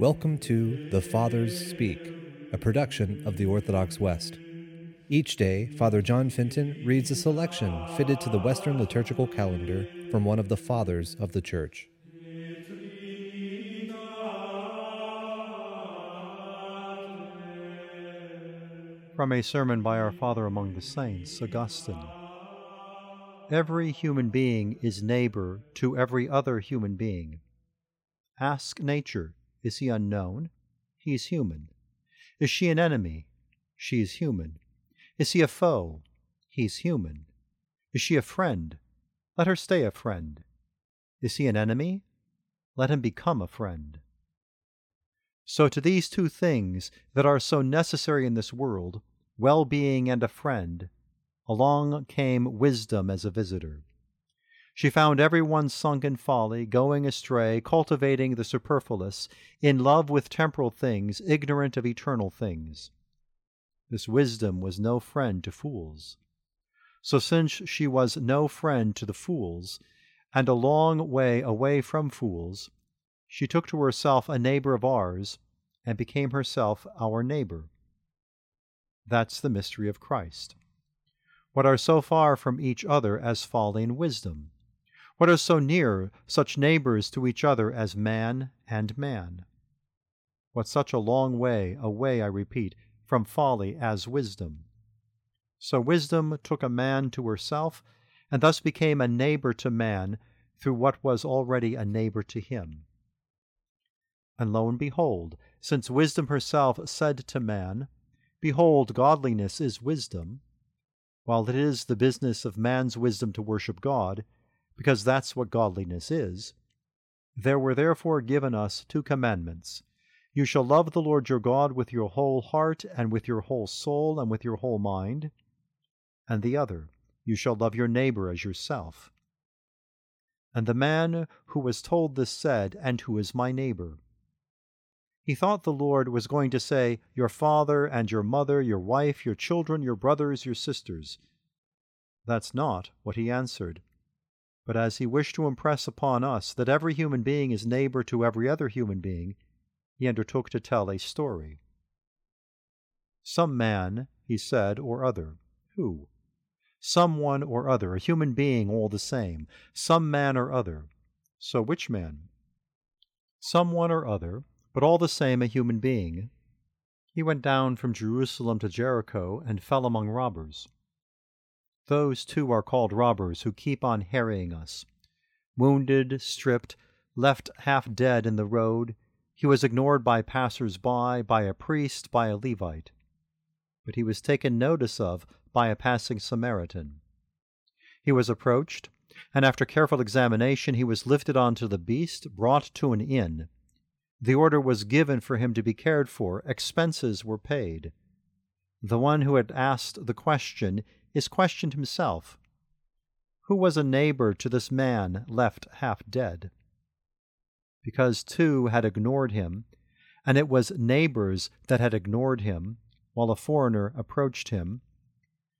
Welcome to The Fathers Speak, a production of the Orthodox West. Each day, Father John Fenton reads a selection fitted to the Western liturgical calendar from one of the Fathers of the Church. From a sermon by our Father among the Saints, Augustine. Every human being is neighbor to every other human being. Ask nature is he unknown? He is human. Is she an enemy? She is human. Is he a foe? He is human. Is she a friend? Let her stay a friend. Is he an enemy? Let him become a friend. So, to these two things that are so necessary in this world, well being and a friend, along came wisdom as a visitor. She found everyone sunk in folly, going astray, cultivating the superfluous, in love with temporal things, ignorant of eternal things. This wisdom was no friend to fools. So, since she was no friend to the fools, and a long way away from fools, she took to herself a neighbor of ours, and became herself our neighbor. That's the mystery of Christ. What are so far from each other as folly and wisdom? What are so near such neighbors to each other as man and man? What such a long way away, I repeat, from folly as wisdom? So wisdom took a man to herself, and thus became a neighbor to man through what was already a neighbor to him. And lo and behold, since wisdom herself said to man, Behold, godliness is wisdom, while it is the business of man's wisdom to worship God, because that's what godliness is. There were therefore given us two commandments. You shall love the Lord your God with your whole heart, and with your whole soul, and with your whole mind. And the other, you shall love your neighbor as yourself. And the man who was told this said, And who is my neighbor? He thought the Lord was going to say, Your father and your mother, your wife, your children, your brothers, your sisters. That's not what he answered but as he wished to impress upon us that every human being is neighbor to every other human being, he undertook to tell a story. Some man, he said, or other. Who? Some one or other, a human being all the same. Some man or other. So which man? Some one or other, but all the same a human being. He went down from Jerusalem to Jericho and fell among robbers. Those too are called robbers who keep on harrying us. Wounded, stripped, left half dead in the road, he was ignored by passers by, by a priest, by a Levite. But he was taken notice of by a passing Samaritan. He was approached, and after careful examination he was lifted onto the beast, brought to an inn. The order was given for him to be cared for, expenses were paid. The one who had asked the question is questioned himself Who was a neighbor to this man left half dead? Because two had ignored him, and it was neighbors that had ignored him, while a foreigner approached him.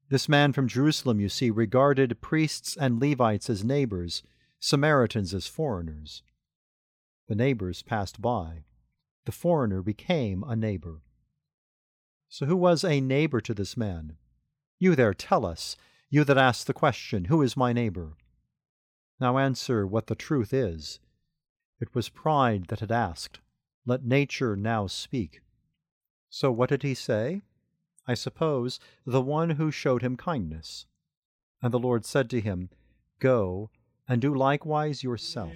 This man from Jerusalem, you see, regarded priests and Levites as neighbors, Samaritans as foreigners. The neighbors passed by. The foreigner became a neighbor. So, who was a neighbor to this man? You there, tell us, you that ask the question, Who is my neighbor? Now answer what the truth is. It was pride that had asked. Let nature now speak. So what did he say? I suppose the one who showed him kindness. And the Lord said to him, Go and do likewise yourself.